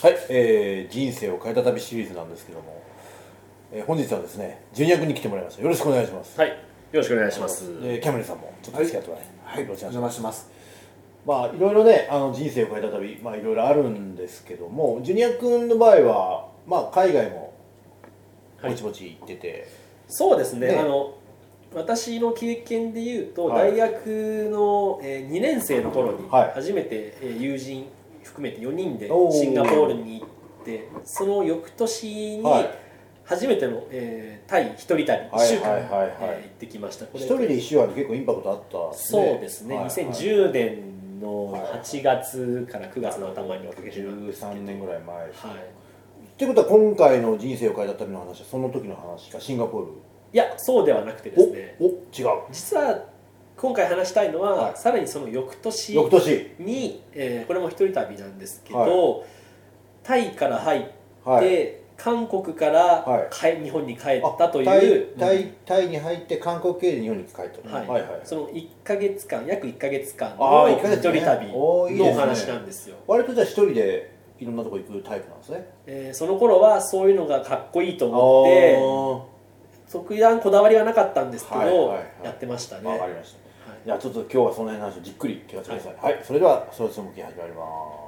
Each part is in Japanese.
はい、えー、人生を変えた旅シリーズなんですけども、えー、本日はですねジュニア君に来てもらいました。よろしくお願いします。はいよろしくお願いします。でキャメルさんもちょっと付き合ってもらい。はい、お邪魔します。まあいろいろねあの人生を変えた旅まあいろいろあるんですけどもジュニア君の場合はまあ海外もぼちぼち行ってて、そうですね。ね。あの私の経験でいうと、はい。大学の、えー、2年生の頃にはい。初めて、えー友人含めて4人でシンガポールに行ってその翌年にはい。初めての、えータイ一人旅1はい週間、行ってきました。一人で一周は結構インパクトあったそうですね、はいはい。2010年のはい8月から9月の頭におかけし13年ぐらい前です。はい。ってことは今回の人生を変えた旅の話はその時の話かシンガポール。いやそうではなくてですね。おお違う。実は今回話したいのは、はい。さらにその翌年翌年。に、えーこれも一人旅なんですけど、はタイから入って、はい。韓国からはい。日本に帰ったという、タイタイに入って韓国経由で日本に帰ったはい。はいはい。その1か月間約1か月間あのー一人旅のお話なんですよ。割とじゃあ一人でいろんなとこ行くタイプなんですね。えーその頃はそういうのがかっこいいと思って特段こだわりはなかったんですけど、はいはいはい。やってましたね、あわかりましたはいじゃあちょっと今日はその辺の話をじっくり聞かせてください。はい、それではそろそろ向き始まります。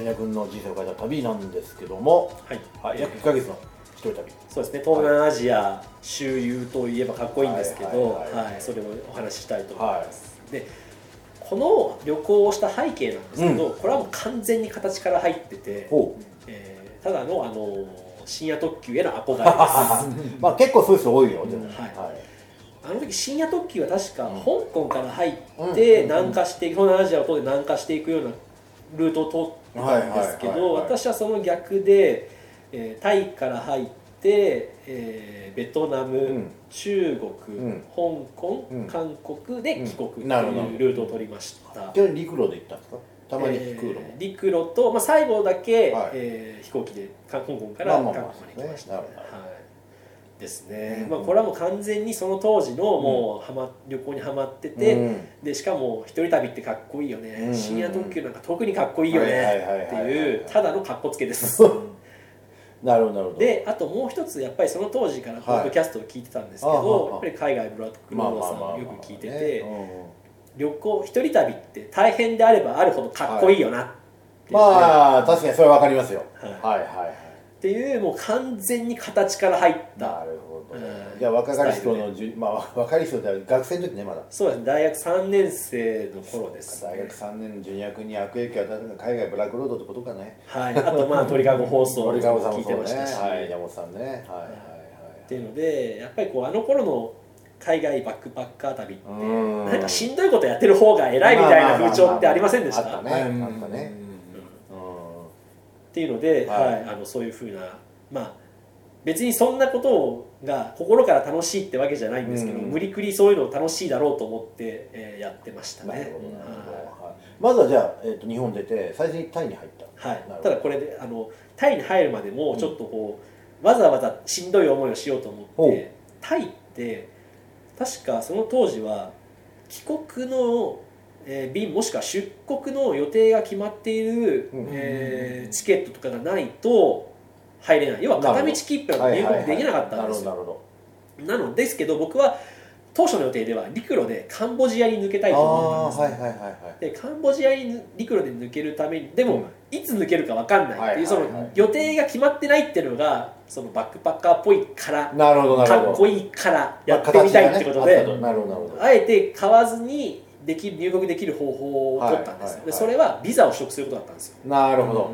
ジュニア君の人生を変えた旅なんですけども、はいはい、約1ヶ月の一人旅そうですね東南アジア周遊といえばかっこいいんですけど、はいはいははいそれをお話ししたいと思います、でこの旅行をした背景なんですけど、これはもう完全に形から入ってて、えーただのあの深夜特急への憧れですまあ結構そういう人多いよでも、はいはいあの時深夜特急は確か香港から入って南下して東南アジアを通って南下していくようなルートを通ってんですけど私はその逆で、えータイから入って、えーベトナム、うん。中国、うん。香港、うん。韓国で帰国というルートを取りました、陸路で行ったんですか？たまにえー空路も、陸路と、まあ、最後だけ、はい。えー飛行機で香港から韓まあまあまあ国まで行きました、なるほど。はいですね、うんまあ、これはもう完全にその当時のもうはま旅行にはまってて、うん。でしかも一人旅ってかっこいいよね、うん。深夜特急なんか特にかっこいいよね。はいっていうただのかっこつけです。なるほどなるほど。であともう一つやっぱりその当時からポッドキャストを聞いてたんですけど、はいやっぱり海外ブラックロードさんをよく聞いてて、ね旅行一人旅って大変であればあるほどかっこいいよなってうんいう、まあ確かにそれはわかりますよ、はい。はいはいはいっていうもう完全に形から入った。なるほど、うん。じゃあ若かりし頃のじゅまあ若かりし頃って学生の時ねまだ。そうですね。大学3年生の頃です、大学3年のジュニア君に悪影響を与えた海外ブラックロードってことかね。はい、あとまあ鳥かご放送も聞いてましたし、はい山本さんね。はいはいっていうのでやっぱりこうあの頃の海外バックパッカー旅ってうん。なんかしんどいことやってる方が偉いみたいな風潮ってありませんでした？あったね。あうん。ったねっていうので、ははいいあのそういうふうなまあ別にそんなことが心から楽しいってわけじゃないんですけど、うん。無理くりそういうの楽しいだろうと思って、えーやってましたなるねほどなるほど、ははい。まずはじゃあ、えー、と日本出て最初にタイに入った。い。はいただこれであのタイに入るまでもちょっとこう、わざわざしんどい思いをしようと思ってタイって確かその当時は帰国の、えー便もしくは出国の予定が決まっている、うん。えーチケットとかがないと入れない。要は片道切符が入国できなかったんですよ。なのですけど僕は当初の予定では陸路でカンボジアに抜けたいと思ったんですね。はいはいはいはい。でカンボジアに陸路で抜けるためにでも、うん。いつ抜けるか分かんないっていう、その予定が決まってないっていうのがそのバックパッカーっぽいからなるほどかっこいいからやってみたいってことで、まあねあえて買わずにでき入国できる方法を取ったんです、でそれはビザを取得することだったんですよ。なるほど、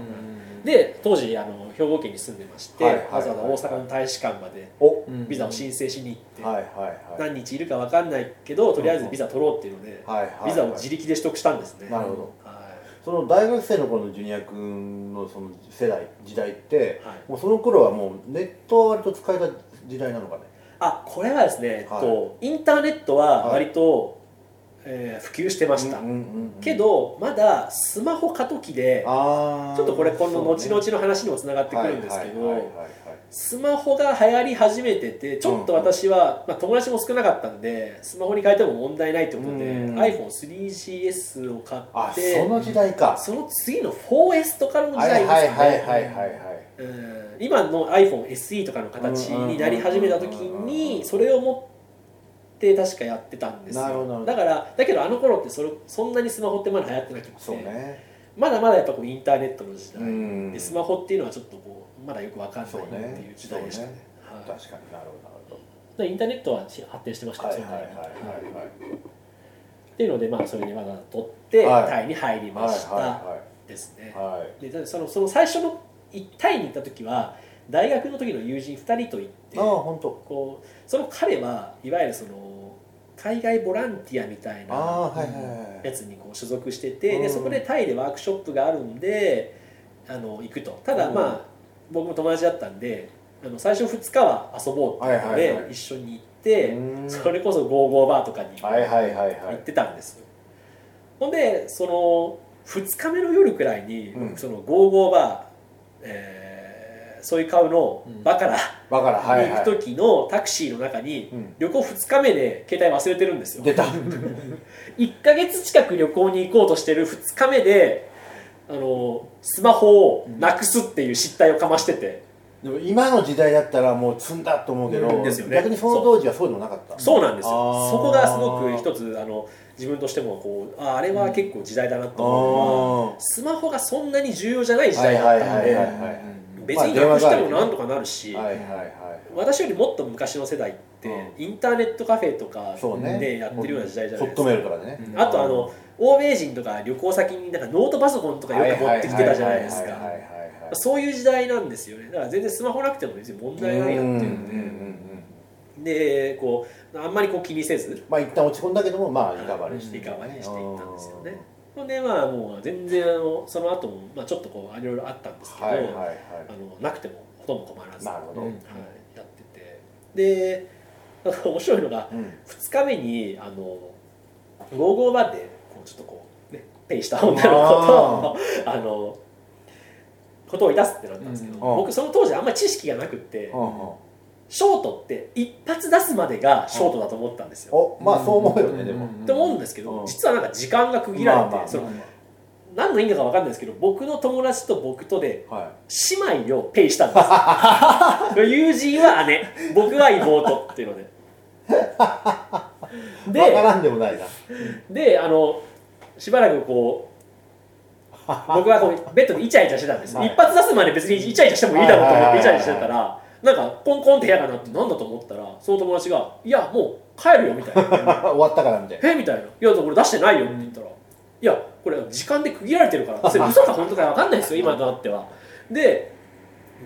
で当時あの兵庫県に住んでまして、はいはいはい。わざわざ大阪の大使館までお。ビザを申請しに行って、はいはいはい。何日いるか分かんないけどとりあえずビザ取ろうっていうので、はいはい。はいビザを自力で取得したんですね、なるほど。はその大学生の頃のジュニア君のその世代時代って、はい。もうその頃はもうネットは割と使えた時代なのかね？あこれはですね、えっはい。とインターネットははい割と、えー普及してました、うんうんうんうん。けどまだスマホ過渡期でちょっとこれ今度後々の話にもつながってくるんですけど、スマホが流行り始めててちょっと私は、まあ、友達も少なかったんでスマホに変えても問題ないということでうん。iPhone3GS を買あってその時代か。その次の 4S とかの時はい代はいですかね今の iPhoneSE とかの形になり始めた時にそれを持って確かやってたんですよ。だからだけどあの頃ってそれそんなにスマホってまだ流行ってなくて。そうね。まだまだやっぱこうインターネットの時代。うん。でスマホっていうのはちょっとこうまだよくわかんないっていう時代でしたね。ね。はい。確かになるほどインターネットは発展してましたどよはいはいはいはい。っていうのでまあそれにわざわざ取ってはい。タイに入りましたはですね。いはい。はい。でそのその最初のいタイに行った時は大学の時の友人2人と行ってああ本当。こうその彼はいわゆるその海外ボランティアみたいなやつにこう所属してて、うん。でそこでタイでワークショップがあるんであの行くと。ただうん。まあ、僕も友達だったんであの最初2日は遊ぼうっていうので一緒に行って、うん。それこそゴーゴーバーとかにはいはいはいは行いってたんですよ、ほんでその2日目の夜くらいに、そのゴーゴーバー、えーそういう顔のバカラバカラはいに行はいく時のタクシーの中に、うん。旅行2日目で携帯忘れてるんですよ。出た。1ヶ月近く旅行に行こうとしてる2日目であのスマホをなくすっていう失態をかましてて、でも今の時代だったらもう積んだと思うけど、うん。ね。逆にその当時はそうでもなかった。そう。なんですよ。そこがすごく一つあの自分としてもこうああれは結構時代だなと思うのは、あスマホがそんなに重要じゃない時代だったんで別になくしてもなんとかなるし、私よりもっと昔の世代って、うん。インターネットカフェとかでやってるような時代じゃないですか、ね、うん。あとあの欧米人とか旅行先になんかノートパソコンとかよく持ってきてたじゃないですか。そういう時代なんですよね。だから全然スマホなくても別に問題ないやっていう。ででこうあんまりこう気にせず。まあ一旦落ち込んだけどもまあリカバリしていったんですよねほんでまあもう全然あのその後もまあちょっとこういろいろあったんですけど、はいはいはい。あのなくてもほとんど困らず、はい、なるほど、うんやってて。でなんか面白いのがうん。2日目にあのゴーゴーバーでこうちょっとこう、ね、ペイした女の子とあのことをいたすってなったんですけど、うん。僕その当時あんまり知識がなくって、うんうんショートって一発出すまでがショートだと思ったんですよ。おまあそう思うよね、でも、って思うんですけど、うん。実はなんか時間が区切られて、その何の意味か分かんないですけど僕の友達と僕とでは姉妹をペイしたんです。友人は姉。僕は妹っていうので。い で分からんでもないな。であのしばらくこう僕はこうベッドでイチャイチャしてたんです、はい。一発出すまで別にイチャイチャしてもいいだろうと思ってイチャイチャしてたはらなんかコンコンって部屋が鳴ってなんだと思ったらその友達が「いやもう帰るよ」みたいな。終わったからみたいな。え？みたいな「いやこれ出してないよ」って言ったら「いやこれ時間で区切られてるからそれ嘘か本当か分かんないですよ今となっては」で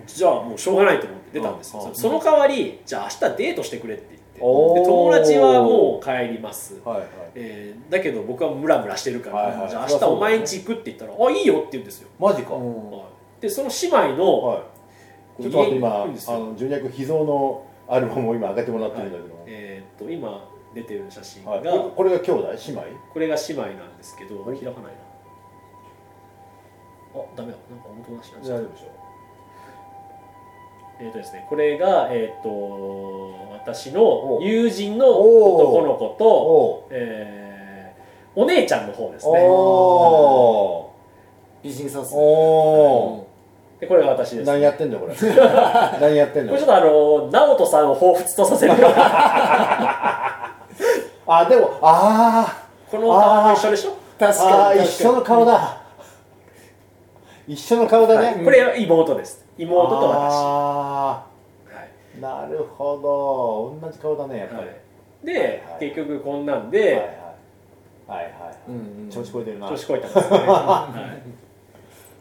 じゃあもうしょうがないと思って出たんです。よ、その代わりじゃあ明日デートしてくれって言って。友達はもう帰ります、はいはい。えーだけど僕はムラムラしてるから、はいはい。じゃあ明日お前ん家行くって言ったら「あいいよ」って言うんですよ、マジか、うん。はいでその姉妹の、ちょっと待って今あの純也君秘蔵のアルバムを今上げてもらってるんだけど、えーっと今出てる写真が、はい、これが兄弟？姉妹？これが姉妹なんですけど開かないな。あダメだ。なんか音なしになっちゃった大丈夫でしょえーとですね、これが、えー、と私の友人の男の子と、お。えーお姉ちゃんの方ですおねお美人そうっすー。おでこれが私です、何やってんだよこれ。何やってんこれちょっとあの直人さんを彷彿とさせる あでもあこの顔も一緒でしょ？ー。確かに一緒の顔だ。一緒。の顔だね、これは妹です。妹と私、あはい。ーなるほど。同じ顔だねやっぱり、はい、で、結局こんなんはいで、はいはいはい。うんうん。調子こいてるな。調子こいたんですよね、はい。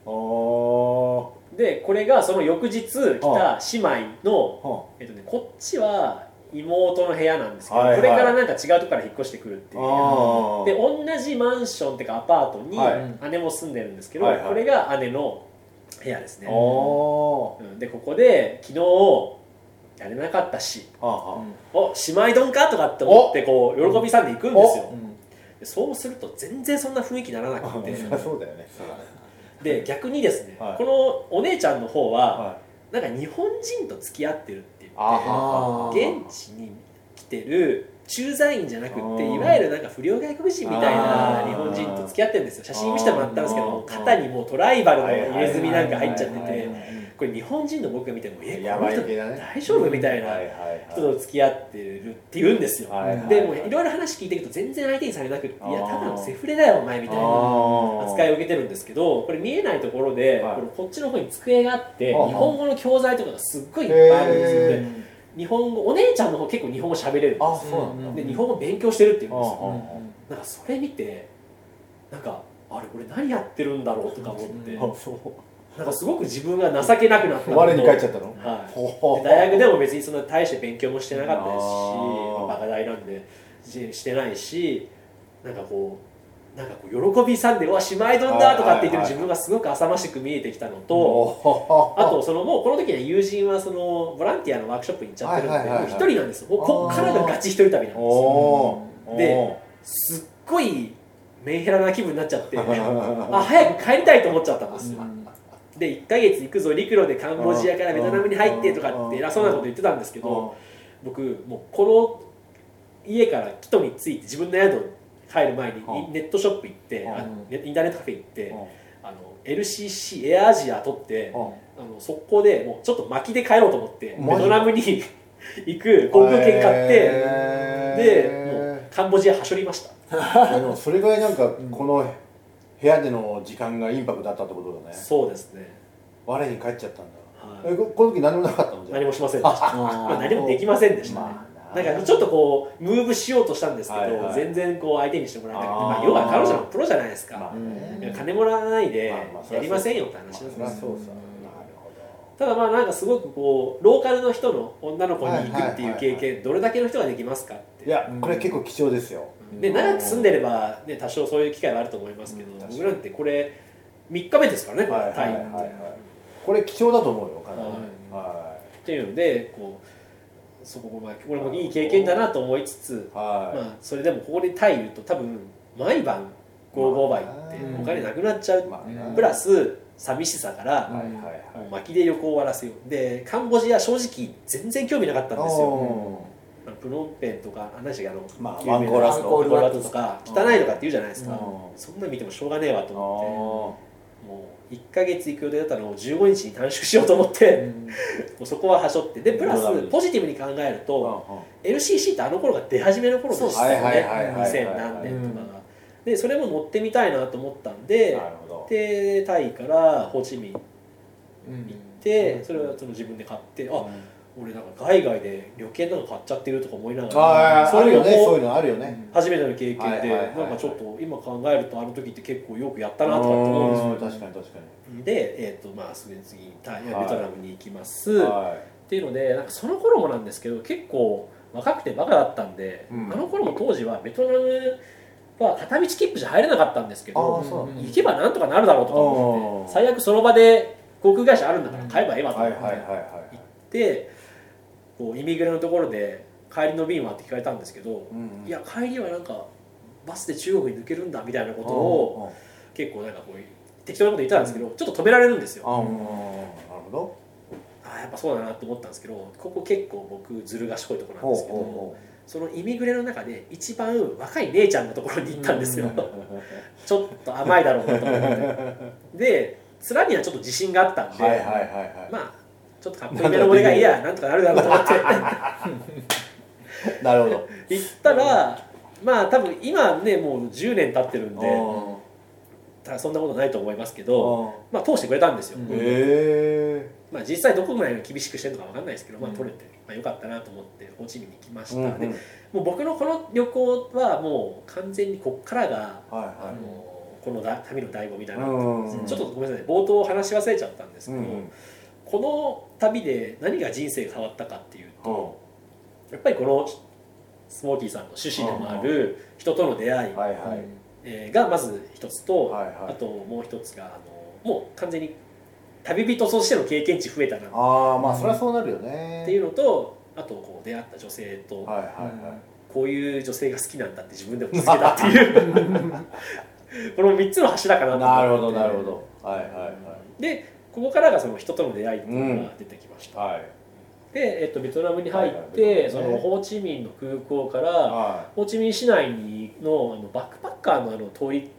おーでこれがその翌日来た姉妹の、はえっとね、こっちは妹の部屋なんですけど、はいはい。これからなんか違うとこから引っ越してくるっていう。部屋あで同じマンションっていうかアパートにはい。姉も住んでるんですけど、はいはい。これが姉の部屋ですね、でここで昨日、やれなかったしはあ。はお姉妹丼かとかって思ってこう喜びさんで行くんですよ。うん。でそうすると全然そんな雰囲気にならなあくてそうだよねで逆にですね、はい。このお姉ちゃんの方は、はい。なんか日本人と付き合ってるって言って現地に来てる駐在員じゃなくっていわゆるなんか不良外国人みたいな日本人と付き合ってるんですよ。写真見せてもらったんですけど肩にもうトライバルの入れ墨なんか入っちゃっててこれ日本人の僕が見てもえやこの人大丈夫みたいな人と付き合ってるって言うんですよ。でもういろいろ話聞いていくと全然相手にされなくっていやただのセフレだよお前みたいな扱いを受けてるんですけどこれ見えないところで、はい。これこっちの方に机があって、はあ。日本語の教材とかがすっごいいっぱいあるんですよ。へで日本語お姉ちゃんの方結構日本語喋れるんですで日本語勉強してるって言うんですよ。なんかそれ見てなんかあれ俺何やってるんだろうとか思ってなんかすごく自分が情けなくなった。我に返っちゃったの？はい。大学でも別にそんな大して勉強もしてなかったですしバカ大なんでししてないしなんかこうなんかこう喜びさんで「うわ姉妹丼だ!」とかって言ってる自分がすごく浅ましく見えてきたのととあとそのもうこの時には友人はそのボランティアのワークショップに行っちゃってるんで一人なんですよ。こっからがガチ一人旅なんですよ。ですっごいメンヘラな気分になっちゃってあ早く帰りたいと思っちゃったんですよで1ヶ月行くぞ陸路でカンボジアからベトナムに入ってとかって偉そうなこと言ってたんですけど僕もうこの家からキトに着いて自分の宿帰る前にうん。ネットショップ行ってインターネットカフェ行ってうん。あの LCC エアアジア取ってうん。あの速攻でもうちょっと巻きで帰ろうと思ってベトナムに行く航空券買ってでもうカンボジアはしょりました。それぐらいなんかこの部屋での時間がインパクトあったってことだね。そうですね。我に帰っちゃったんだ。はい。えここの時何もなかったの？じ何もしませんでした。まあ何もできませんでしたね。まあな。んかちょっとこうムーブしようとしたんですけど、はいはい全然こう相手にしてもらえなくてまあ、要は彼女のプロじゃないですか、まあ金もらわないでやりませんよって話そなんですりゃそう。さなるほただまあなんかすごくこうローカルの人の女の子に行くっていう経験どれだけの人ができますかってどいやこれ結構貴重ですよで長く住んでれば、ね、多少そういう機会はあると思いますけど、僕なんてこれ3日目ですからねこれ、タイはいはいはいはい。これ貴重だと思うよかなりはっていうのでこうそこもまあこれもいい経験だなと思いつつい。はまあ、それでもここでタイいると多分毎晩55倍ってお金なくなっちゃう、いまあね。プラス寂しさから、はいはいもはう巻きで旅行を終わらせよう。でカンボジア正直全然興味なかったんいですよプノンペンとかあ何でしたっけあの、まあワンコーラスコーラスとか。汚いとかって言うじゃないですか、うん。そんなの見てもしょうがねえわとー思あって。もう1か月行く予定だったのを15日に短縮しようと思って、もうそこははしょって。でプラスポジティブに考えるーと、うん LCC ってあの頃が出始めの頃でしたよね。はいはい2000何年とかが。でそれも乗ってみたいなと思ったんででタイからホーチミン行うん。ってそれはその自分で買ってあ俺なんか海外で旅券なんか買っちゃってるとか思いながらね。れもこそういうのあるよね。初めての経験ではいはいはいはい。なんかちょっと今考えるとあの時って結構よくやったなとかって思うんですよ。うん確かに確かで、えーとまあ、すぐに次にタイベはい。トナムに行きます、にっはていうのでなんかその頃もなんですけど結構若くてバカだったんで、うん。あの頃も当時はベトナムは片道切符じゃ入れなかったんですけど行けばなんとかなるだろうとか思っうん。て最悪その場で航空会社あるんだから買えばいいわと思ってはいはいはいはい。でこうイミグレのところで帰りの便はって聞かれたんですけど、うんいや帰りはなんかバスで中国に抜けるんだみたいなことを結構なんかこう適当なこと言ってたんですけど、ちょっと止められるんですよ。ああなるほど。ああやっぱそうだなと思ったんですけどここ結構僕ずる賢いところなんですけどほそのイミグレの中で一番若い姉ちゃんのところに行ったんですよ、ちょっと甘いだろうなと思って。で面にはちょっと自信があったんで、はいはいはいはい。まあちょっとかっこいいめの俺がいや。なんとかなるだろうと思って。なるほど。行ったらまあ多分今ねもう10年経ってるんでただそんなことないと思いますけどまあ通してくれたんですよ、うんへまあ実際どこまで厳しくしてるのかわかんないですけど、まあうん取れて、まあ、よかったなと思ってホーチミンに行きましえた、でもう僕のこの旅行はもう完全にこっからが、はいあはのこのだ旅の醍醐味だなと。うんちょっとごめんなさい冒頭話し忘れちゃったんですけど、うんこの旅で何が人生が変わったかっていうと、うやっぱりこのスモーキーさんの趣旨でもある人との出会い、えーがまず一つと、あともう一つがあのもう完全に旅人としての経験値増えたなっああまあそれはそうなるよね。ていうのとあとこう出会った女性とはいはいはこういう女性が好きなんだって自分でも気づけたっていう。この3つの柱かなと思って。いなるほどなるほど。はいはいはでここからがその人との出会いっていうのが出てきました、いはい。で、えっと、ベトナムに入っはいはいね。そのホーチミンの空港からはホーチミン市内にのあのバックパッカーのあの通り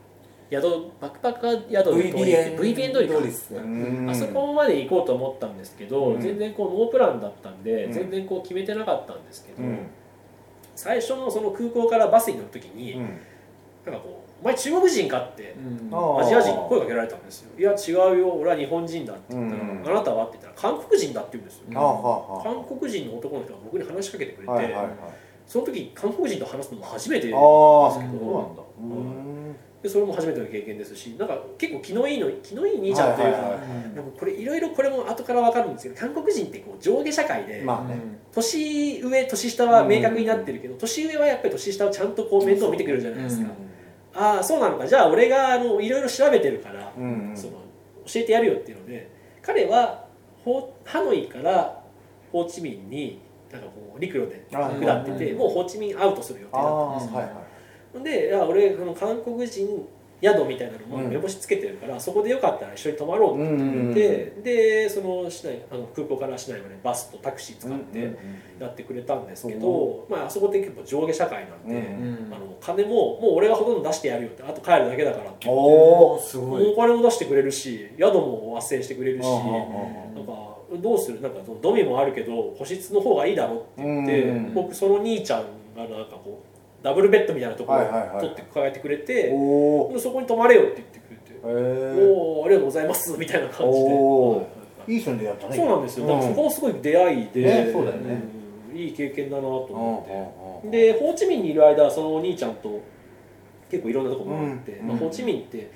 宿バックパッカー宿の通り VPN 通りかですね。あそこまで行こうと思ったんですけど、うん。全然こうノープランだったんで、うん。全然こう決めてなかったんですけど、うん。最初のその空港からバスに乗る時に、うん。なんかこう「お前中国人か?」ってうん。あアジア人に声かけられたんですよ「いや違うよ。俺は日本人だ」って言ったら「うん。あなたは?」って言ったら「韓国人だ」って言うんですよ、韓国人の男の人が僕に話しかけてくれて、あはいはいはい。その時韓国人と話すのも初めてでああそうすけどなんだ。うん。でそれも初めての経験ですしなんか結構気のいいの気のいい兄ちゃんというか、はいはいはい。でもこれいろいろこれも後から分かるんですけど韓国人ってこう上下社会で、まあね。年上年下は明確になってるけど、年上はやっぱり年下をちゃんとこう面倒見てくれるじゃないですか、ああそうなのか。じゃあ俺があのいろいろ調べてるから、うんうん。その教えてやるよっていうので彼はホハノイからホーチミンになんかこう陸路であ下ってて、うんもうホーチミンアウトする予定あだっあはいはい。たんでいや俺あの韓国人宿みたいなのうんも目星つけてるから、そこでよかったら一緒に泊まろうって言って、でその市内あの空港から市内までバスとタクシー使ってうんやってくれたんですけど、まあ、あそこって結構上下社会なんで、うんあの金ももう俺がほとんど出してやるよってあと帰るだけだからって言っておおすごい。もうお金も出してくれるし宿も斡旋してくれるしなんかどうする？なんかドミもあるけど個室の方がいいだろって言って、うん。僕その兄ちゃんがなんかこうダブルベッドみたいなところを取って抱えてくれて、そこに泊まれよって言ってくれて、へおおありがとうございますみたいな感じで、いえい。い人でやったねそうなんですよ。だからそこもすごい出会いで、ねそうだよね。うんいい経験だなと思って。うんうんでホーチミンにいる間そのお兄ちゃんと結構いろんなとこ回って、うん。まあ、ホーチミンって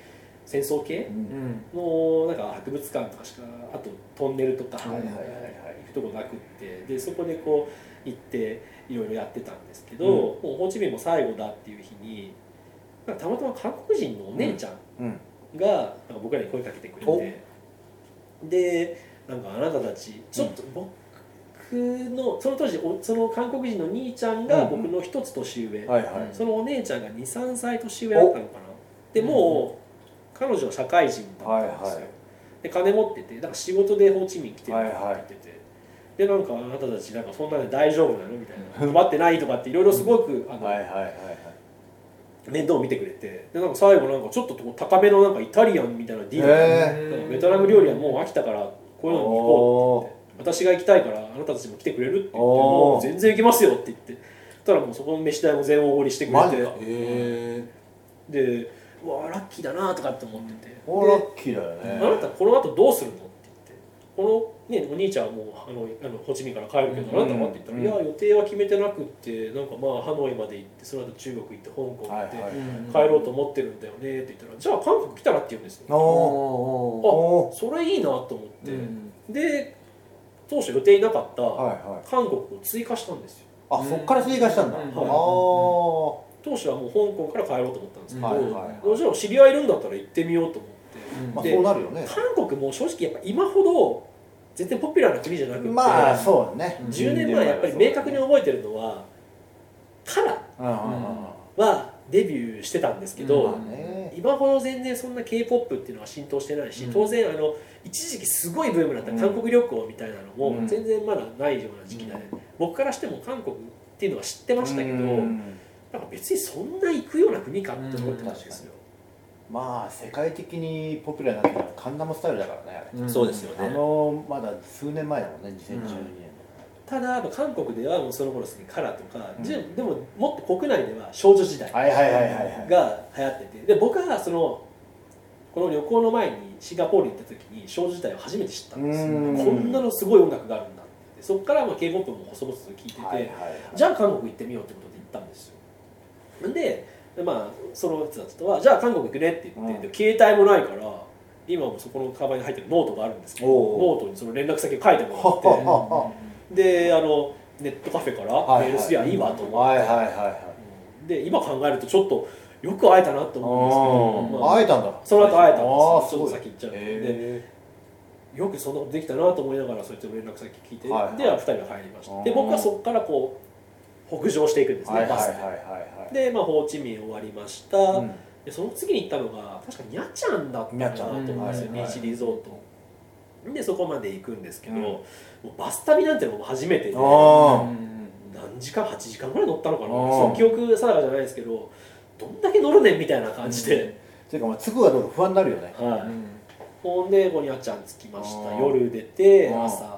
戦争系？うん。のなんか博物館とかしかあとトンネルとか行くとこなくってでそこでこう行っていろいろやってたんですけど、うん。もうホーチミンも最後だっていう日にたまたま韓国人のお姉ちゃんうん。がなんか僕らに声かけてくれて、でなんかあなたたちちょっと僕のその当時おその韓国人の兄ちゃんがうん。僕の一つ年上、そのお姉ちゃんが23歳年上だったのかな。でもう彼女は社会人だったんですよ、はいはい。で金持っててだから仕事でホーチミン来てるって言ってて、でなんかあなたたちなんかそんなで大丈夫なのみたいな。困ってないとかっていろいろすごく、あのはいはいはいはい。面倒を見てくれて。でなんか最後なんかちょっと高めのなんかイタリアンみたいなディナー、ベトナム料理はもう飽きたからこういうのに行こうって言って。私が行きたいからあなたたちも来てくれるって言ってもう全然行きますよって言って。そしたらもうそこの飯代も全おごりしてくれて。でうわラッキーだなとかって思ってて、でおーラッキーだよね。あなたこの後どうするのって言って。この、ね、お兄ちゃんはもうあのあのホーチミンから帰るけど、うん。あなたはって言ったら、うん。いや予定は決めてなくってなんかまあハノイまで行ってその後中国行って香港行って、はいはいえ帰ろうと思ってるんだよねって言ったらじゃあ韓国来たらって言うんですよ。おおおそれいいなと思って、うん。で当初予定になかったはいはい。韓国を追加したんですよ。あそっから追加したんだ。あうん。あ当初はもう香港から帰ろうと思ったんですけど、はいはいはい。じゃあ知り合いいるんだったら行ってみようと思って。まあでそうなるよね。韓国も正直やっぱ今ほど全然ポピュラーな国じゃなくて、まあそうね。うん10年前やっぱり明確に覚えてるのはカラうんうんうんはデビューしてたんですけど、うんまあね。今ほど全然そんな k p o p っていうのは浸透してないし、うん。当然あの一時期すごいブームだったうん。韓国旅行みたいなのもうん。全然まだないような時期で、うん。僕からしても韓国っていうのは知ってましたけど、うんなんか別にそんな行くような国かって思ってたんですよ、まあ世界的にポピュラーになったのはカンナムスタイルだからねそうですよね。あのまだ数年前だもんね2012年ただあの韓国ではもうその頃すでにカラーとか、うん。でももっと国内では少女時代が流行っててで僕はそのこの旅行の前にシンガポールに行った時に少女時代を初めて知ったんですよ。うん。こんなのすごい音楽があるんだって。そこからまあ k p o p も細々と聞いてて、はいはいはい。じゃあ韓国行ってみようってことで行ったんですよででまあその人たちとはじゃあ韓国行くねって言って、うんで携帯もないから今もそこのカバンに入ってるノートがあるんですけどノートにその連絡先を書いてもはらってであのネットカフェからはいメールすりゃいいわと思って、はいはいはいはい。うんで今考えるとちょっとよく会えたなと思うんですけど、まあ会えたんだ。その後会えたんですちょっと先行っちゃうのでへよくそんなことできたなと思いながらそうやって連絡先聞いて、はいはい。では2人が帰りました。でうん。僕はそこからこう北上していくんですね、バスはいで。で、まあ、ホーチミン終わりました、うん。でその次に行ったのが確かニャチャンだったかなと思うんですよ、ビーチリゾート。でそこまで行くんですけど、うん。もうバス旅なんてのも初めてで何時間8時間ぐらい乗ったのかな。その記憶定かじゃないですけどどんだけ乗るねんみたいな感じで、ていうかまあ着くかどうか不安になるよね。はい。うん。ほんでここにあっちゃん着きました。夜出て朝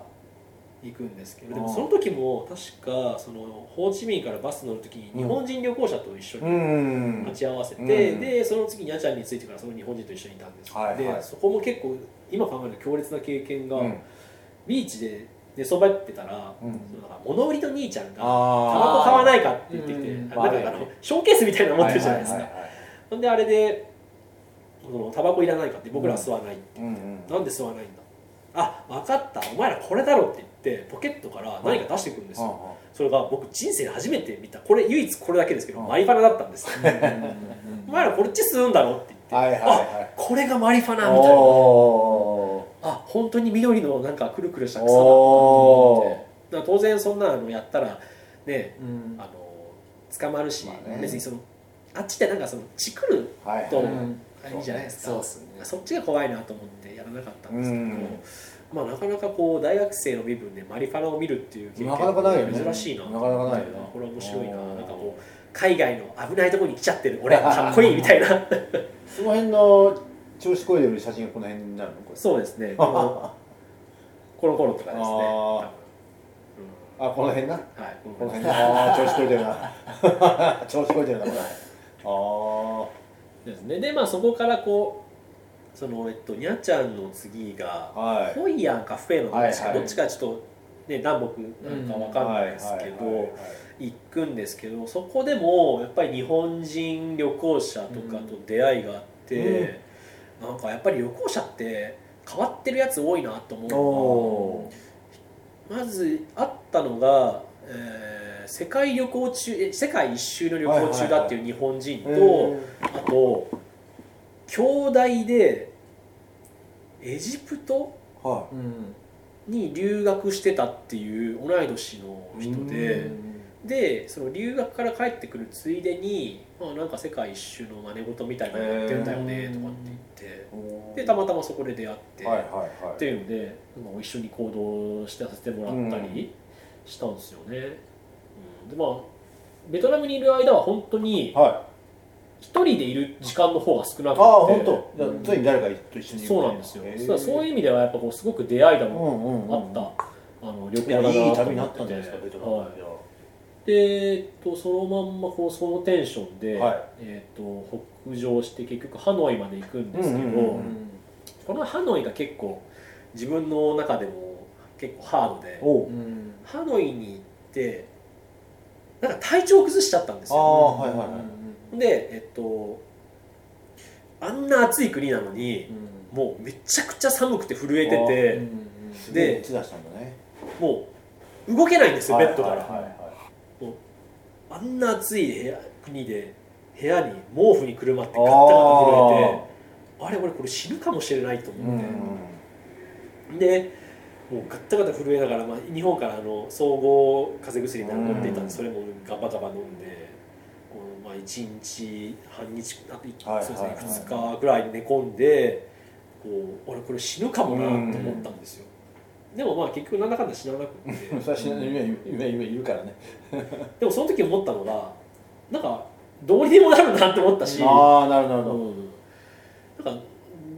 行くんですけどでもその時も確かそのホーチミンからバス乗る時に日本人旅行者と一緒うにん。待ち合わせて、うん。でその次にあちゃんに着いてからその日本人と一緒にいたんです、はいはい。でそこも結構今考えると強烈な経験が、うん。ビーチで寝そばってたら、うん。物売りの兄ちゃんがタバあコ買わないかって言ってきて、うん。あなんかあのショーケースみたいなの持ってるじゃないですか、ほんであれでそのタバコいらないかって僕らは吸わないって、うんうん。なんで吸わないんだ？あ分かった。お前らこれだろって言ってポケットから何か出してくるんですよ、それが僕人生で初めて見た。これ唯一これだけですけど、うんマリファナだったんですよ、お前らこっち吸うんだろって言って、あこれがマリファナみたいな。おあ本当に緑のなんかくるくるした草だ。だ当然そんなのやったらねうん。あの捕まるし、別にそのあっちってなんかそのチクるーはいといい。じゃないですか、そうっすね。そっちが怖いなと思ってやらなかったんですけど、うんまあなかなかこう大学生の身分でマリファナを見るっていう経験なかなかないよね。珍しいな。となかなかないよね。これは面白いな。うんなんかこう海外の危ないところに来ちゃってる。俺かっこいいみたいな。その辺の調子こいでる写真がこの辺になるの？これそうですね。このコロコロとかですね。あー。多分。あこの辺な？うんはいここのの辺調子こいてるな。調子こいてるなこれ。あですね。でまあそこからこうそのえっとにゃちゃんの次があはい。ホイヤーかフェーのどっちか、はい。はいどっちかちょっとね南北なんかわかんないですけど、行くんですけどそこでもやっぱり日本人旅行者とかと出会いがあって、なんかやっぱり旅行者って変わってるやつ多いなと思う。まずあったのが、えー世界旅行中え世界一周の旅行中だっていう日本人と、ーあと兄弟でエジプト？はうん。に留学してたっていう同い年の人で。うん。でその留学から帰ってくるついでに、まあ、なんか世界一周の真似事みたいなのやってんだよねとかって言って。でたまたまそこで出会って、はいはいはい。っていうので、まあ、一緒に行動してさせてもらったりしたんですよね、うん。でまあベトナムにいる間は本当にはい一人でいる時間の方が少なくて。ああ本当。じゃあ常に誰かと一緒にいる。そうなんですよ。そういう意味ではやっぱこうすごく出会いだうんもあった、あの旅行だなと思っていい旅になったんじゃないですかベトナムはい。で、えっと、そのまんまこうそのテンションで、はい。えっと、北上して結局ハノイまで行くんですけど、このハノイが結構自分の中でも結構ハードでハノイに行ってなんか体調崩しちゃったんですよ。はいはいはいでえっとあんな暑い国なのにもうめちゃくちゃ寒くて震えててすでげえ熱出したんだね。もう動けないんですよベッドから、はいはいはいあんな暑い部屋国で部屋に毛布にくるまってガッタガタ震えてあれ俺これ死ぬかもしれないとう思って、んでもうガッタガタ震えながら、まあ、日本からあの総合風邪薬みたいなの持っていたんで、それもガバガバ飲んで1日半日あといはいそうですねはいはい2日ぐらい寝込んでこう俺これ死ぬかもなと思ったんですよ、でもまあ結局なんだかんだ死ななくて。最初の夢夢夢いるからね。でもその時思ったのがなんかどうにでもなるなって思ったし、ああなるほどなるほど。うん、なんか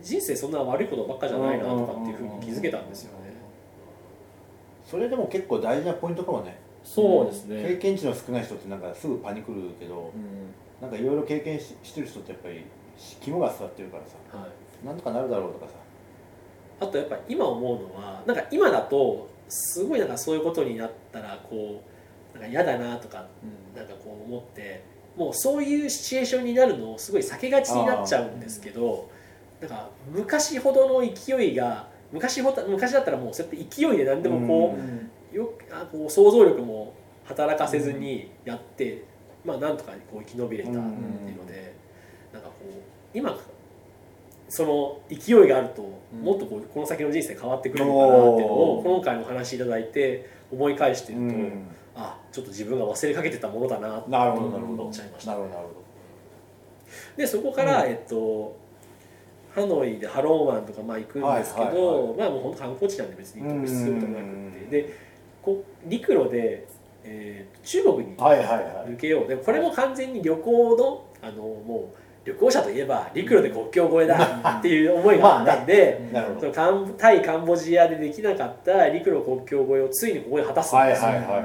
人生そんな悪いことばっかじゃないなとかっていうふうに気づけたんですよね。それでも結構大事なポイントかもねそうです経ね。験値の少ない人ってなんかすぐパニクるけどなんかいろいろ経験ししてる人ってやっぱり肝が据わってるからさはい、なんとかなるだろうとかさ。あとやっぱり今思うのはなんか今だとすごいなんかそういうことになったらこうなんか嫌だなとかなんかこう思ってもうそういうシチュエーションになるのをすごい避けがちになっちゃうんですけどなんか昔ほどの勢いが昔ほど昔だったらもうそうやって勢いで何でもこう、よあこう想像力も働かせずにやって、まあなんとかこう生き延びれたっていうので、なんかこう今その勢いがあるとうん。もっとこうこの先の人生変わってくるのかなっていうのを今回のお話いただいて思い返してると、うん。あちょっと自分が忘れかけてたものだなってなるほどなるほど。思っちゃいました。でそこから、うん。えっとハノイでハローワンとかまあ行くんですけど、まあもう本当観光地なんで別に行く必要ともなくうん。てでこ陸路で、えー中国にどはいはいはい。抜けよう。でこれも完全に旅行のあのもう旅行者といえば陸路で国境越えだっていう思いがあったんで、なるほど。そのカンタイカンボジアでできなかった陸路国境越えをついにここで果たすんですよ、はいはいはいはい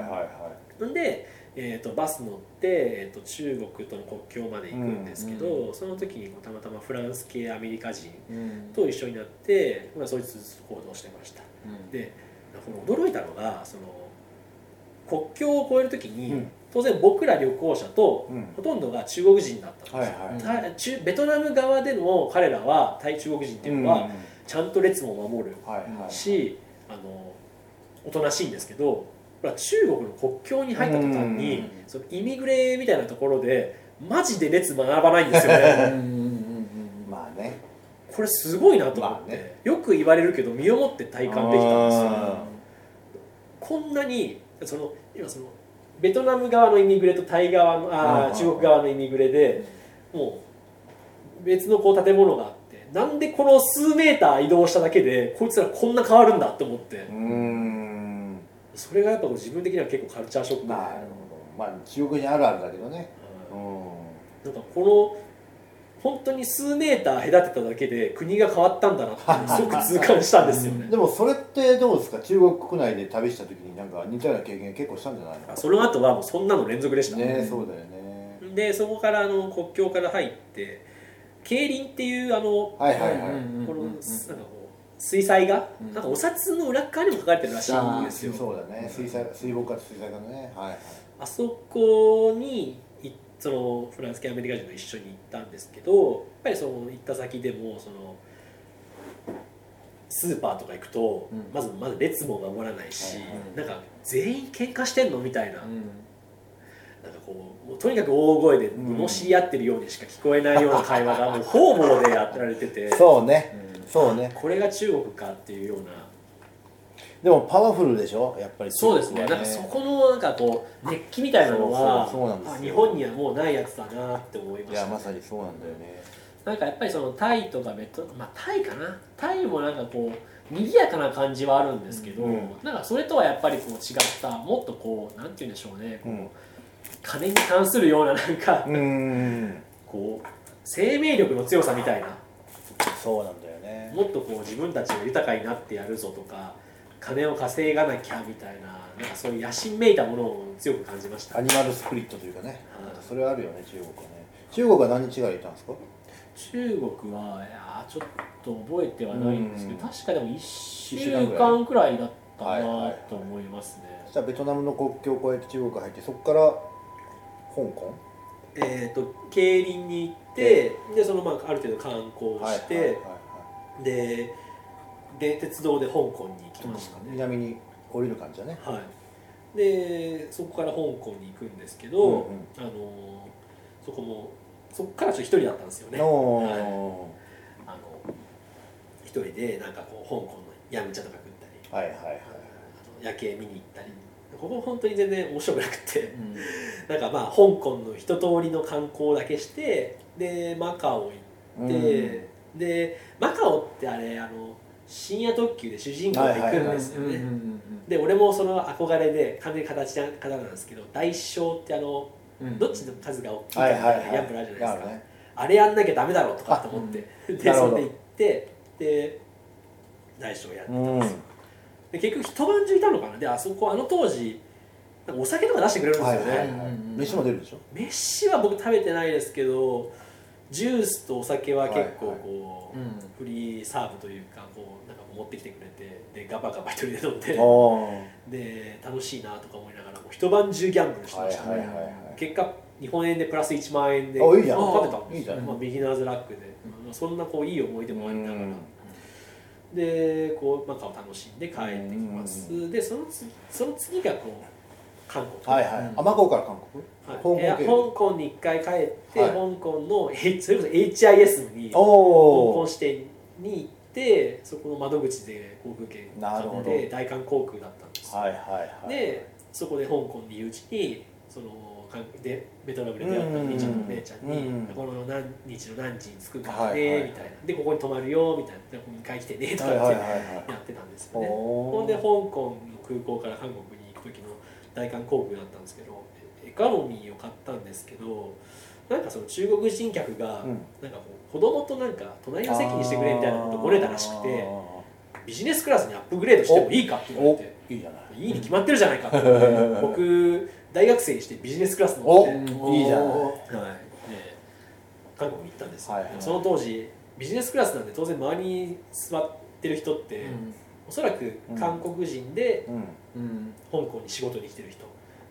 はんで、えー、とバス乗って、えー、と中国との国境まで行くんですけど、うんその時にたまたまフランス系アメリカ人うん。と一緒になって、まあ、そいつと行動してました。うん。でこの驚いたのがその国境を越える時に、うん。当然僕ら旅行者とうん。ほとんどが中国人だったんはいですよ、はいた中ベトナム側での彼らは対中国人っていうのは、うん。ちゃんと列も守るはいはいしあのおとなしいんですけどほら中国の国境に入った途端に、うん。そのイミグレみたいなところでマジで列学ばないんですよね。まあね。これすごいなと思って、まあね。よく言われるけど身をもって体感できたんですよ。あこんなにその今そのベトナム側のイミグレとタイ側のあ中国側のイミグレでもう別のこう建物があってなんでこの数メーター移動しただけでこいつらこんな変わるんだって思って。うーん。それがやっぱ自分的には結構カルチャーショック。で、なるほど。まあ中国にあるあるだけどね。ううんん。なんかこの本当に数メーター隔てただけで国が変わったんだなってすごく痛感したんですよ。ねでもそれってどうですか？中国国内で旅した時になんか似たような経験結構したんじゃないの？その後はもうそんなの連続でした、ねそうだよね。でそこからあの国境から入って競輪っていうあのはいはいはい。このなんかこう水彩画、うん。なんかお札の裏側にも書かれてるらしいんですよ。そうだね。水彩水墨画と水彩画のね。はいはい。あそこにいそのフランス系アメリカ人と一緒に行ったんですけどやっぱりその行った先でもそのスーパーとか行くと、うん。まずまず列も守らないし、はいなんか全員喧嘩してんのみたいな,、うん。なんかこうもうとにかく大声でうん。罵り合ってるようにしか聞こえないような会話がもう方々でやられててそうねそうねこれが中国かっていうようなでもパワフルでしょ？やっぱり。そうですね。なんかそこのなんかこう熱気みたいなのは日本にはもうないやつだなって思いましたいやまさにそうなんだよね。なんかやっぱりそのタイとかベトまあタイかな？タイもなんかこう賑やかな感じはあるんですけど、うん。なんかそれとはやっぱりこう違ったもっとこうなんて言うんでしょうね。こう、うん。金に関するようななんか、こう生命力の強さみたいな。そうなんだよね。もっとこう自分たちが豊かになってやるぞとか金を稼がなきゃみたいななんかそういう野心めいたものを強く感じました。アニマルスプリットというかね。はい。それはあるよね中国はね。中国は何日ぐらいいたんですか？中国はいやーちょっと覚えてはないんですけど、うん。確かでも1週週間くらいだったないと思いますね、そしたらベトナムの国境を越えて中国入ってそこから香港？えっ、と競輪に行ってでそのまあある程度観光して、でで鉄道で香港に行きましたね、南に降りる感じだね。はい。でそこから香港に行くんですけど、うんうん。あのーそこもそこからちょっと一人だったんですよね。はい。あの一人でなんかこう香港のヤムチャとか食ったり。はいはいはい。夜景見に行ったり。ここ本当に全然面白くなくて。うん。なんかまあ香港の一通りの観光だけしてでマカオ行って、でマカオってあれあの深夜特急で主人公が行くんですよね、うんうんうんで俺もその憧れで完全に形な方なんですけど大小ってあのうん。どっちの数が大きいかギャンブルあるじゃないですか、ねあれやんなきゃダメだろうとかと思って、でなるほどそれで行ってで大小やってたうんんですよ、で結局一晩中いたのかな。であそこあの当時お酒とか出してくれるんですよね、飯も出るでしょ？飯は僕食べてないですけどジュースとお酒は結構こう、うん。フリーサーブというかこうなんか持ってきてくれてでガバガバ一人で飲んでで楽しいなとか思いながらもう一晩中ギャンブルしてはいました、はいはいはい結果日本円でプラス1万円で勝てたんですいいじゃん。まあ、ビギナーズラックで、まあそんなこういい思い出もありながら、うん。でこうマカオ楽しんで帰ってきます、でその次その次がこ韓国、はいはい。あ向こうから韓国？はい。香香港に一回帰って、はい。香港のえそれこそ HIS に香港支店に行ってそこの窓口で航空券買って大韓航空だったんです。よはいはいはい。でそこで香港にいるうちにそのでベトナムで出会った兄ちゃんのお姉ちゃんに、うん。この何日の何時に着くからね、みたいな。でここに泊まるよみたいな。でここに帰来てねとかってやってたんですよね、おほんで香港の空港から韓国大韓航空だったんですけどエコノミーを買ったんですけどなんかその中国人客が、うん。なんかこう子供となんか隣の席にしてくれみたいなことをごねたらしくてビジネスクラスにアップグレードしてもいいかって言われておいいじゃない。いいに決まってるじゃないかって 僕大学生にしてビジネスクラス乗おっていいじゃないはい、で韓国に行ったんですよ、はいはい。その当時ビジネスクラスなんで当然周りに座ってる人って、おそらく韓国人でうん。うん。香港に仕事に来てる人。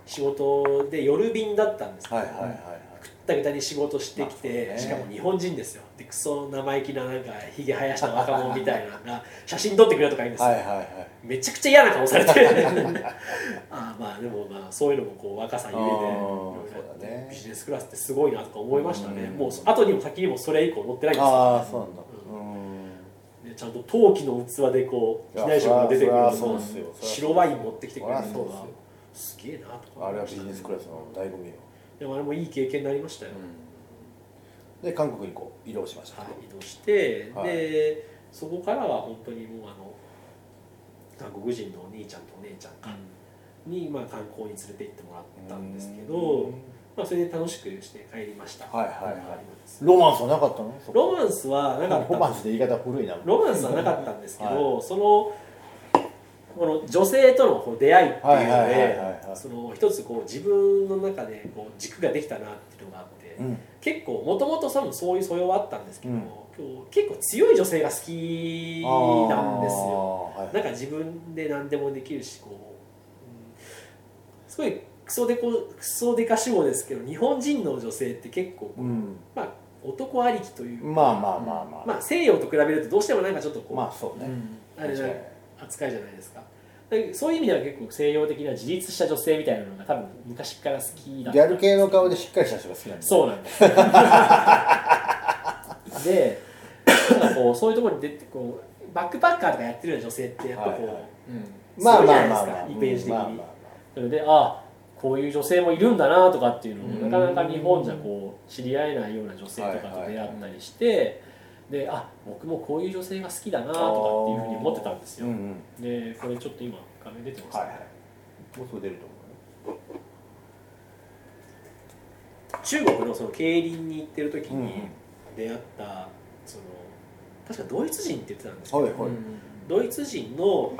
仕事で夜便だったんですけど、はいはいはいはい。ぐったぐたに仕事してきて、まあしかも日本人ですよ。でクソ生意気ななんかひげ生やした若者みたいなのが 写真撮ってくれとか言うんですよ、はいはいはい。めちゃくちゃ嫌な顔されて。ああまあでもまあそういうのもこう若さゆえでね。ビジネスクラスってすごいなとか思いましたね。うん。もう後にも先にもそれ以降乗ってないんですよ。ああそうなんだちゃんと陶器の器でこう機内食が出てくるいやのもそりゃそうっすよ。白ワイン持ってきてくれるそりゃそうのがっすげえなとかあれはビジネスクラスの醍醐味よ。でもあれもいい経験になりましたよ、で韓国にこう移動しました。はい、移動して、はい。でそこからは本当にもうあの韓国人のお兄ちゃんとお姉ちゃんか。に、まあ、観光に連れて行ってもらったんですけど、まあ、それで楽しくして帰りました。はいはいはい。ありますロマンスはなかったの？ロマンスはなかった。ロマンスって言い方古いな。ロマンスはなかったんですけど、そのこの女性とのこう出会いっていうのはいはいはいはいではい。その一つこう自分の中でこう軸ができたなっていうのがあって、うん。結構もともと多分そういう素養はあったんですけど、うん。結構強い女性が好きなんですよ。はい。なんか自分で何でもできるしこう、うんすごいクソデコクソデカ主語ですけど日本人の女性って結構こう、うん。まあ男ありきというか、まあまあまあまあ。まあ西洋と比べるとどうしてもなんかちょっとこう、まあそうね。あれじゃ確か扱いじゃないですか。でそういう意味では結構西洋的な自立した女性みたいなのが多分昔から好きだギャル系の顔でしっかりした人が好きなんだそうなんです。でなんかこうそういうところに出てこうバックパッカーとかやってるような女性ってやっぱこう、はいはい。うん。まあまあまあまあ。イメージ的に。まあまあまそれでああこういう女性もいるんだなとかっていうのをうん。なかなか日本じゃこう知り合えないような女性とかと出会ったりして、であ僕もこういう女性が好きだなとかっていうふうに思ってたんですよ、うんうん。でこれちょっと今画面出てます、はいはい。もうすぐ出ると思中国のその競輪に行ってる時うねに出会ったその確かドイツ人って言ってたんですけど、はいはい。ドイツ人の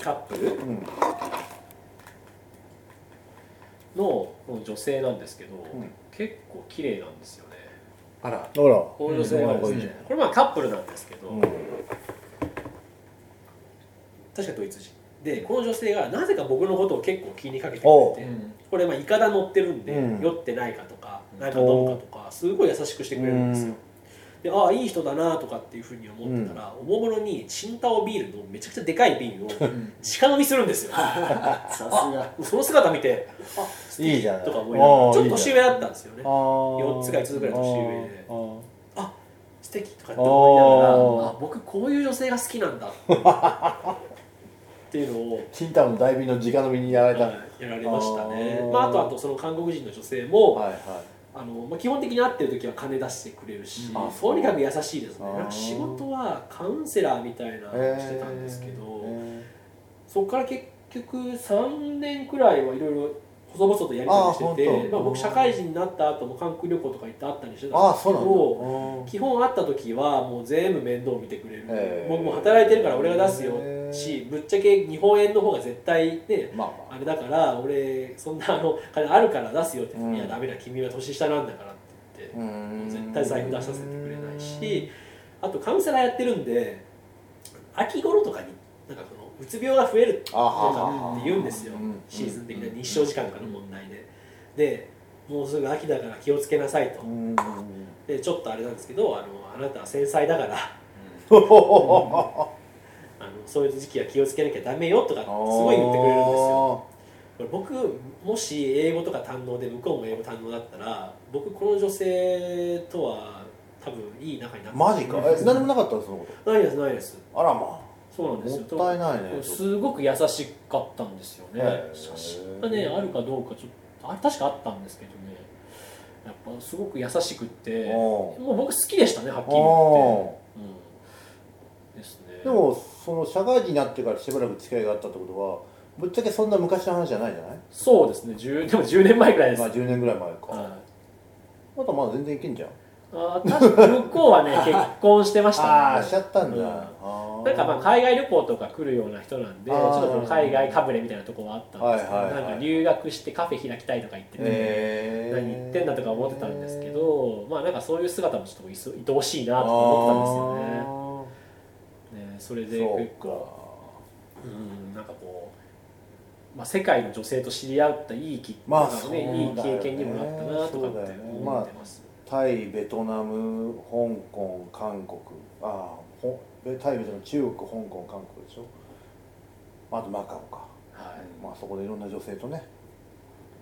カップルのこの女性なんですけど、ん。結構綺麗なんですよね。あら。あら。この女性がですうん。ね、これまあカップルなんですけど、うん。確かドイツ人。でこの女性がなぜか僕のことを結構気にかけてくおれてこれまあイカダ乗ってるんで、うん。酔ってないかとか何か飲むかとかすごい優しくしてくれるんですよでああいい人だなとかっていうふうに思ってたら、おもむろにチンタオビールのめちゃくちゃでかい瓶をうん。直飲みするんですよ。さすが。その姿見てあいいじゃない。とか思いながらちょっと年上だったんですよね。4 4つか5つぐらい年上で。あ素敵とかって思いながらあ僕こういう女性が好きなんだ。っていうのをチンタオの大瓶の直飲みにやられた。はいやられましたね。まあ、あとあとその韓国人の女性も、はいはいあのまあ、基本的に会ってる時は金出してくれるし、うんあとにかく優しいですね。なんか仕事はカウンセラーみたいなのをしてたんですけど、そこから結局3年くらいはいろいろ細々とやり取りしててまあ、僕社会人になった後も韓国旅行とか行って会ったりしてあたんですけどだ。基本会った時はもう全部面倒見てくれる、僕も働いてるから俺が出すよ。しぶっちゃけ日本円の方が絶対ねまあまあ。れだから俺そんなあの金あるから出すよって、うん。いやダメだ君は年下なんだからって言って、絶対財布出させてくれないしあとカウンセラーやってるんで秋頃とかになんかそのうつ病が増えるとかって言うんですよ。うんシーズン的な日照時間からの問題で。でもうすぐ秋だから気をつけなさいと。うんでちょっとあれなんですけどあのあなたは繊細だから。あのそういう時期は気をつけなきゃダメよとかすごい言ってくれるんですよ。これ僕もし英語とか堪能で向こうも英語堪能だったら僕この女性とは多分いい仲になってマジか？え何でもなかったのそのこないですないです。とあらまそうなんですよ。もったいないね。すごく優しかったんですよね。写真がねあるかどうかちょっとあれ確かあったんですけどね。やっぱすごく優しくっておもう僕好きでしたねはっきり言って、おうん、ですね。でもその社会人になってからしばらく付き合いがあったってことはぶっちゃけそんな昔の話じゃないじゃない？そうですね。10でも10年前ぐらいです、まあ10年ぐらい前か。はい。まだまだ全然いけんじゃん。あー確か向こうはね 結婚してましたね。ああしちゃったんだ、うんなんかまあ海外旅行とか来るような人なんでちょっとこの海外かぶれみたいなところはあったんですけど、はいはいはい。なんか留学してカフェ開きたいとか言ってて、へー。何言ってんだとか思ってたんですけど、まあなんかそういう姿もちょっといそ愛おしいなとか思ってたんですよね。ねそれで結構うんなんかこう、まあ、世界の女性と知り合ったいいき、まあなんかね、いい経験にもなったなとかって思ってます、タイベトナム香港韓国ああタイベトナム中国香港韓国でしょ。あとマカオか、はい。まあそこでいろんな女性とね。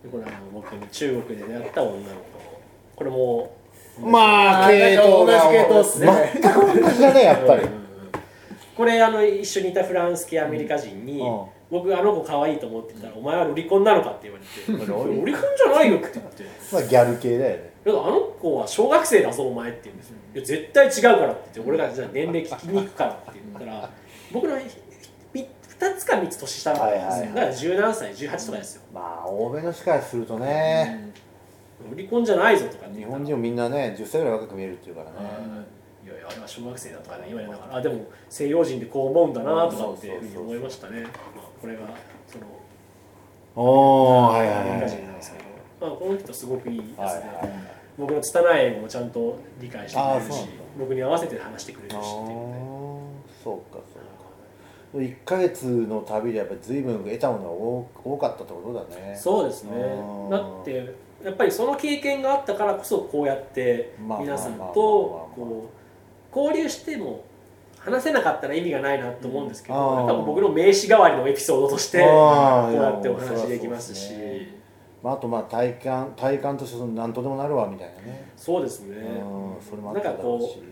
でこれあの僕に中国で出会った女の子。これもまあ系統が同じ系統っすね。全く同じだねやっぱり、うんうんうん。これあの一緒にいたフランス系アメリカ人に、うん。僕あの子可愛いと思ってたら「お前はロリコンなのか?」って言われて「ロリロリコンじゃないよ」って言って。まあギャル系だよね「いやあの子は小学生だぞお前」って言うんですよ「いや絶対違うから」って言って俺がじゃあ年齢聞きに行くからって言ったら僕の2つか3つ年下なんですよ、だから十何歳18とかですよ。まあ欧米の人からするとね、「ロリコンじゃないぞ」とか日本人もみんなね10歳ぐらい若く見えるっていうからね、いやいやあれは小学生だとかね言われながらあでも西洋人でこう思うんだなとかっていうふうに思いましたね、まあ、これがそのおおはいはいはいあ、この人すごくいいですね、はいはい。僕の拙い英語もちゃんと理解してくれるし僕に合わせて話してくれるしっていうね。そうかそうか。1か月の旅でやっぱり随分得たものが多多かったってことだね。そうですね。うんだってやっぱりその経験があったからこそこうやってまあ皆さんとこう交流しても話せなかったら意味がないなと思うんですけど、うん。あー。やっぱ僕の名刺代わりのエピソードとしてこうやってお話できますしまあ、あとまあ体感体感としてその何とでもなるわみたいなね、そうですね、うんそれもあっただろうし。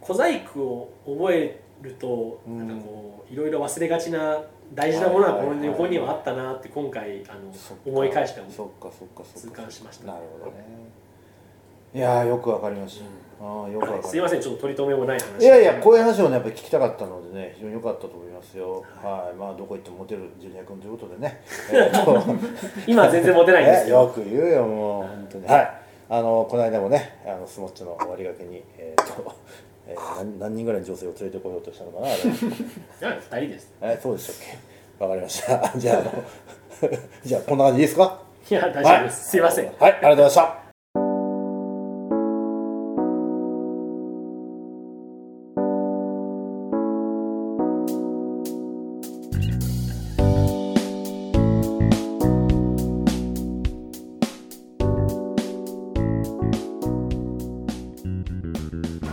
小細工を覚えると、うん。なんかこういろいろ忘れがちな大事なものはこの横にはあったなって今回あの思い返してそっかそっかそっか痛感しました。なるほどね。いやーよくわかりました、ああよかりましたすいませんちょっと取り留めもない話。いやいやこういう話をねやっぱり聞きたかったのでね非常に良かったと思いますよ。はい、まあどこ行ってもモテるジュニア君ということでね。えーと。今は全然モテないんですえよよく言うよもう。本当にはい。あのこの間もねあのスモッチの終わりがけにえっ、と、えー何何人ぐらいの女性を連れてこようとしたのかなあれ。いや2人です。えそうでしたっけ？わかりました。じゃああの じゃあこんな感じでいいですか？いや大丈夫です、すいません。はいありがとうございました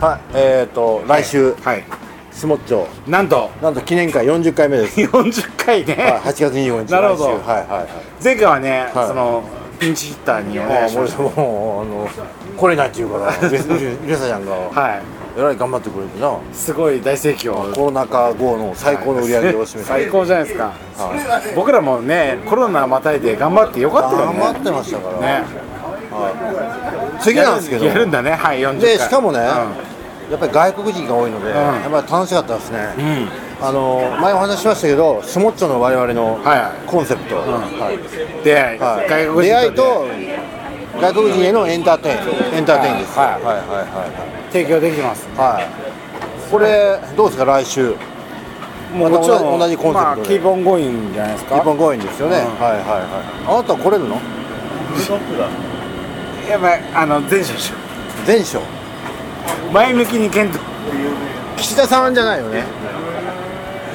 はい。えっ、と来週、はい。スモッチョなんと。なんと記念会40回目です。40回ね、はい、8月25日。なるほど。はいはいはい。前回はね、はい。そのピンチヒッターにお願いしましもう、もう、あの、来れないって言うから、レスレサちゃんが、たはい。えらい頑張ってくれてな。すごい大盛況。コロナ禍後の最高の売り上げを占めて。最高じゃないですか。はい。僕らもねコロナまたいで頑張ってよかったよね。頑張ってましたから。ね。次なんですけど。やるんだね。はい40回。で、しかもね、うやっぱり外国人が多いので、やっぱり楽しかったですね。あの、前お話ししましたけど、スモッチョの我々のはいはい。コンセプト。はい。出会い、はい、外国人出会い。とと外国人へのエンターテインエンターテインです、はいはいはいはい提供できてます。はい。はいこれどうですか来週？もまた同じ同じコンセプトで。まあ、キーポンゴーインじゃないですか？日本公演ですよね、うん。はいはいはい。あなた来れるの？やっぱりあの前者前書前向きに検討岸田さんじゃないよね。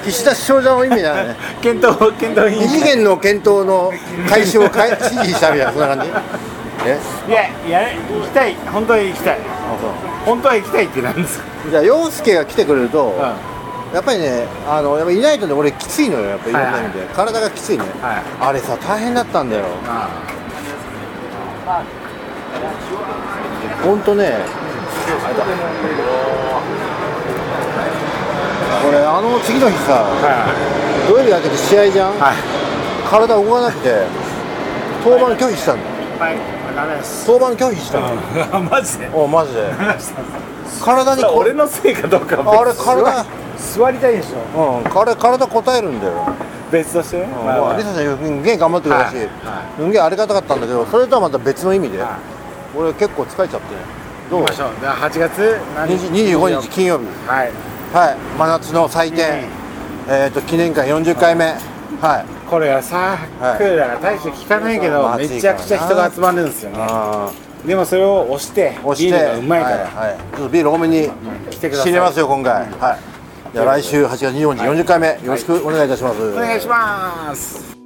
岸田首相の意味だよね。検討検討異次元の検討の開始を開 指示したみたいなそんな感じ？え？いやや行きたい。本当は行きたい。本当は行きたいってなんです。かじゃあ陽介が来てくれると、やっぱりねあのやっぱいないとね俺きついのよやっぱいろんな意味で、体がきついね、はい。あれさ大変だったんだよ。あほんとね俺あの次の日さは土曜日明けて試合じゃん、いはい。体動かなくて登板拒否したんだ登板拒否したの、マジで？おマジで。体にこ俺のせいかどうかはあれ体座座りたいでしょ。うん。体体答えるんだよ。別としてね。まあまあ、リサさんすんげえ頑張ってくれたし、はい。すんげえありがたかったんだけどそれとはまた別の意味で、はい。俺結構疲れちゃってどう。行きましょう。じゃあ8月何20 25日金曜日。はい。はい。真夏の祭典、うん。えっ、と記念会40回目。はい。これはさはいクーラーが大して効かないけどまあめちゃくちゃ人が集まるんですよね。あでもそれを押して押して。ビールがうまいから。はい。はい、ちょっとビール多めに来てください。仕入れますよ今回、はい。じゃあ来週8月25日40回目。よろしくお願いいたします、お願いします